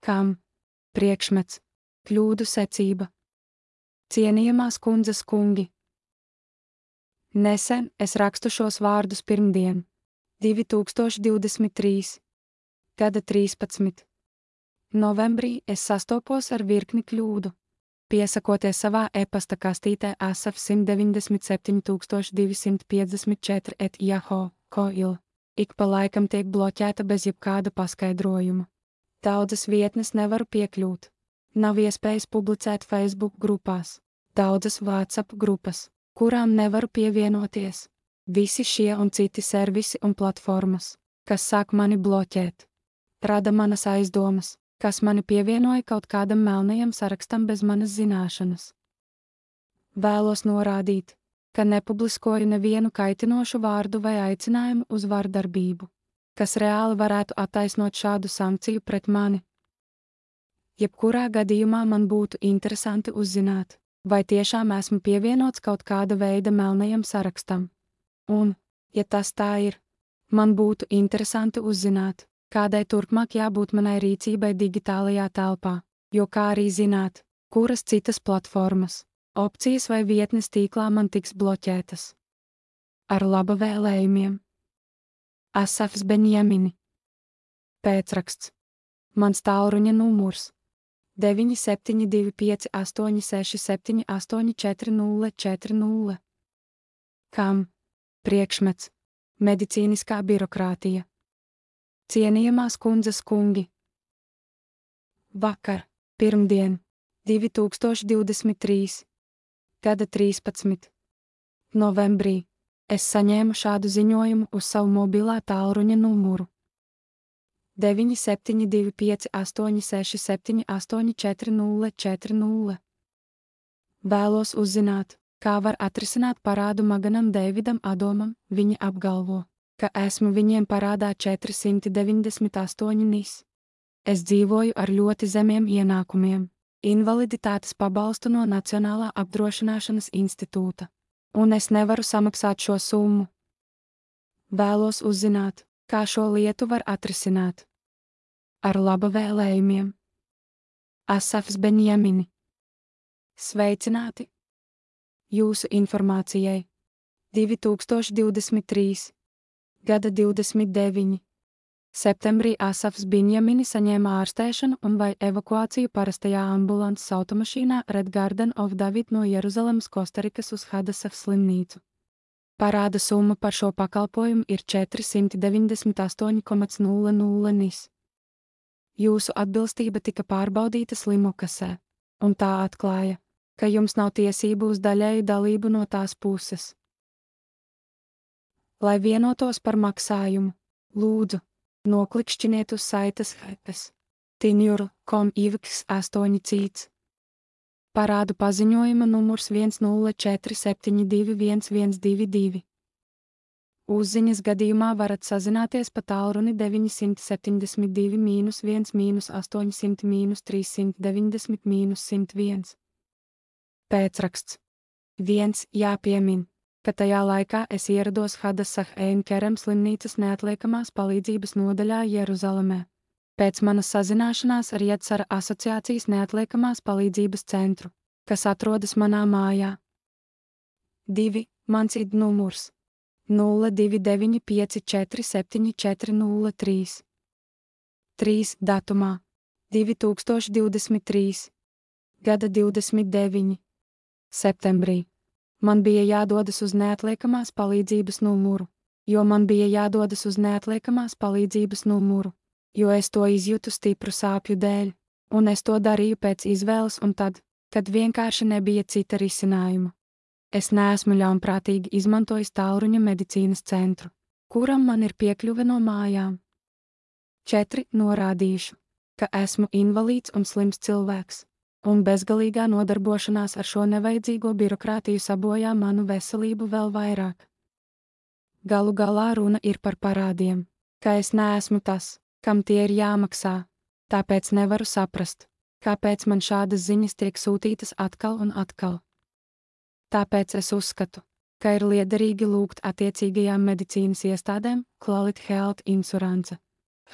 kam, priekšmets, kļūdu secība. Cienījamās kundzes kungi. Nesen es rakstu šos vārdus pirmdien, 2023. gada 13. Novembrī es sastopos ar virkni kļūdu. Piesakoties savā e-pasta kastītē ASAF 197254 et Yahoo, Koil, ik pa laikam tiek bloķēta bez jebkāda paskaidrojuma. Daudzas vietnes nevaru piekļūt. Nav iespējas publicēt Facebook grupās, daudzas WhatsApp grupas, kurām nevaru pievienoties. Visi šie un citi servisi un platformas, kas sāk mani bloķēt, rada manas aizdomas, kas mani pievienoja kaut kādam melnajam sarakstam bez manas zināšanas. Vēlos norādīt, ka nepubliskoju nevienu kaitinošu vārdu vai aicinājumu uz vardarbību, kas reāli varētu attaisnot šādu sankciju pret mani. Jebkurā gadījumā man būtu interesanti uzzināt, vai tiešām esmu pievienots kaut kāda veida melnajam sarakstam. Un, ja tas tā ir, man būtu interesanti uzzināt, kādai turpmāk jābūt manai rīcībai digitālajā telpā, jo kā arī zināt, kuras citas platformas, opcijas vai vietnes tīklā man tiks bloķētas. Ar laba vēlējumiem! Asafs Benjamini. Pēcraksts. Mans tālruņa numurs. 9725 867 84040 Kam? Priekšmets. Medicīniskā birokrātija. Cienījamās kundzes kungi! Vakar, pirmdien, 2023. gada 13. novembrī, es saņēmu šādu ziņojumu uz savu mobilā tālruņa numuru 972 867 84040. Vēlos uzzināt, kā var atrisināt parādu Maganam Deividam Adomam, viņa apgalvo ka esmu viņiem parādā 498 nis. Es dzīvoju ar ļoti zemiem ienākumiem, invaliditātes pabalstu no Nacionālā apdrošināšanas institūta, un es nevaru samaksāt šo summu. Vēlos uzzināt, kā šo lietu var atrisināt. Ar laba vēlējumiem. Asafs Benjamini. Sveicināti! Jūsu informācijai 2023 gada 29. Septembrī Asafs Binjamini saņēma ārstēšanu un vai evakuāciju parastajā ambulances automašīnā Red Garden of David no Jeruzalemes Kostarikas uz Hadasaf slimnīcu. Parāda summa par šo pakalpojumu ir 498,00 nis. Jūsu atbilstība tika pārbaudīta slimokasē, un tā atklāja, ka jums nav tiesību uz daļēju dalību no tās puses lai vienotos par maksājumu. Lūdzu, noklikšķiniet uz saites hetes. Tinjuru, kom iviks 8 cīts. Parādu paziņojuma numurs 10472122. Uzziņas gadījumā varat sazināties pa tālruni 972 1 800 390 101. Pēcraksts. 1. Jāpiemin ka tajā laikā es ierados Hadasah Einkerem slimnīcas neatliekamās palīdzības nodaļā Jeruzalemē. Pēc manas sazināšanās ar Jetsara asociācijas neatliekamās palīdzības centru, kas atrodas manā mājā. 2. Mans id numurs 0295474003. 3. Datumā 2023. gada 29. septembrī. Man bija jādodas uz neatliekamās palīdzības numuru, jo man bija jādodas uz neatliekamās palīdzības numuru, jo es to izjūtu stipru sāpju dēļ, un es to darīju pēc izvēles un tad, kad vienkārši nebija cita risinājuma. Es neesmu ļaunprātīgi izmantojis tālruņa medicīnas centru, kuram man ir piekļuve no mājām. 4. Norādīšu, ka esmu invalīds un slims cilvēks, un bezgalīgā nodarbošanās ar šo nevajadzīgo birokrātiju sabojā manu veselību vēl vairāk. Galu galā runa ir par parādiem, ka es neesmu tas, kam tie ir jāmaksā, tāpēc nevaru saprast, kāpēc man šādas ziņas tiek sūtītas atkal un atkal. Tāpēc es uzskatu, ka ir liederīgi lūgt attiecīgajām medicīnas iestādēm Quality Health Insurance,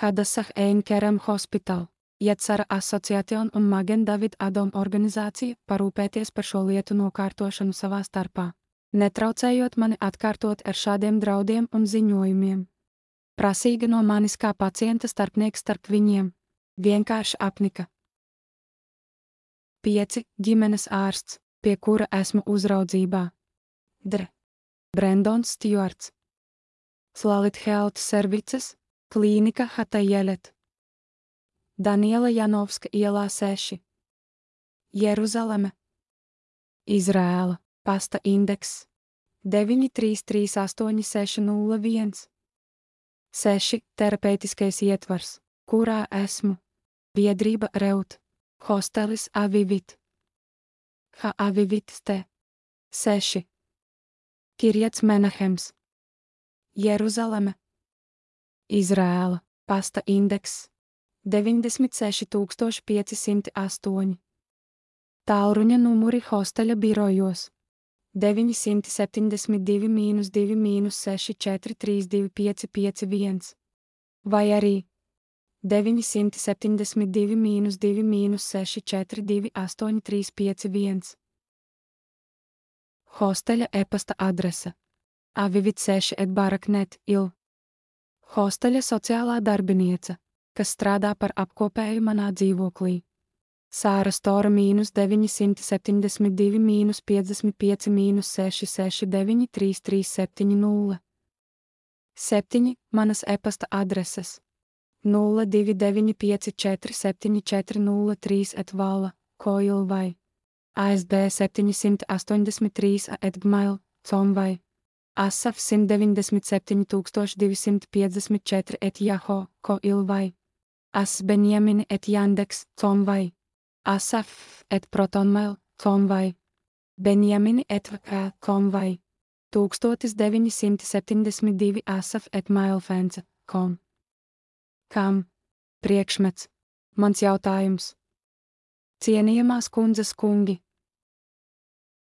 Hadasah Einkerem Hospital Jetsara asociācija un Magen David Adom organizācija parūpēties par šo lietu nokārtošanu savā starpā, netraucējot mani atkārtot ar šādiem draudiem un ziņojumiem. Prasīga no manis kā pacienta starpnieks starp viņiem. Vienkārši apnika. 5. Ģimenes ārsts, pie kura esmu uzraudzībā. Dr. Brendons Stjuarts. Slalit Health Services, Klīnika Hatajelet. Daniela Janovska ielā 6. Jeruzaleme. Izrēla, pasta indeks 9338601. 6. Terapeitiskais ietvars, kurā esmu. Biedrība Reut, hostelis Avivit. Ha Avivit te. 6. Kirjats Menahems. Jeruzaleme. Izrēla, pasta indeks 96508. Tālruņa numuri hosteļa birojos 972 2 6432551 vai arī 972 2 642 8351. Hosteļa e-pasta adrese Avivit 6 etbaraknet il. Hosteļa sociālā darbiniece kas strādā par apkopēju manā dzīvoklī. Sāra Stora mīnus 972 mīnus 55 mīnus 669 3370. 7. Manas e-pasta adreses 0295474003 etvala, koil vai ASB 783 etgmail, com vai ASAF 197254 et Yahoo, koil vai Benjamin et Yandex, Tom vai. Asaf et Protonmail, Tom vai. Benjamin et VK, Tom vai. 1972 Asaf et Mailfence, kom. Kam? Priekšmets. Mans jautājums. Cienījamās kundzes kungi.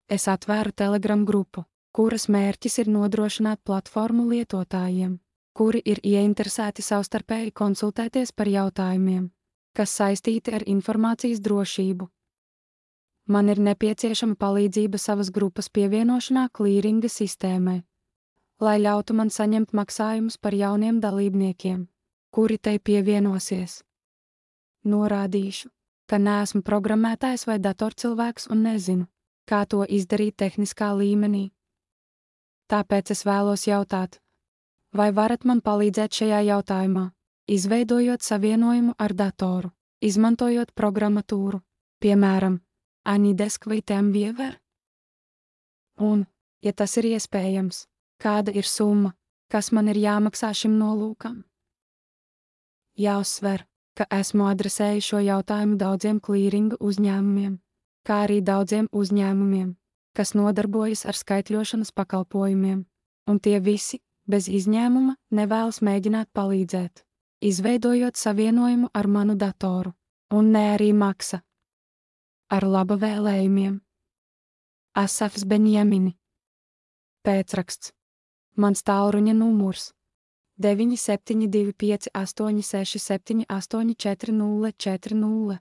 Es atvēru Telegram grupu, kuras mērķis ir nodrošināt platformu lietotājiem kuri ir ieinteresēti savstarpēji konsultēties par jautājumiem, kas saistīti ar informācijas drošību. Man ir nepieciešama palīdzība savas grupas pievienošanā klīringa sistēmai, lai ļautu man saņemt maksājumus par jauniem dalībniekiem, kuri tai pievienosies. Norādīšu, ka neesmu programmētājs vai datorcilvēks un nezinu, kā to izdarīt tehniskā līmenī. Tāpēc es vēlos jautāt, Vai varat man palīdzēt šajā jautājumā, izveidojot savienojumu ar datoru, izmantojot programmatūru, piemēram, Anidesk vai Temviever? Un, ja tas ir iespējams, kāda ir summa, kas man ir jāmaksā šim nolūkam? Jāuzsver, ka esmu adresējis šo jautājumu daudziem klīringa uzņēmumiem, kā arī daudziem uzņēmumiem, kas nodarbojas ar skaitļošanas pakalpojumiem, un tie visi bez izņēmuma nevēlas mēģināt palīdzēt, izveidojot savienojumu ar manu datoru, un ne arī maksa. Ar laba vēlējumiem. Asafs Benjamini. Pēcraksts. Mans tālruņa numurs 9725867844040.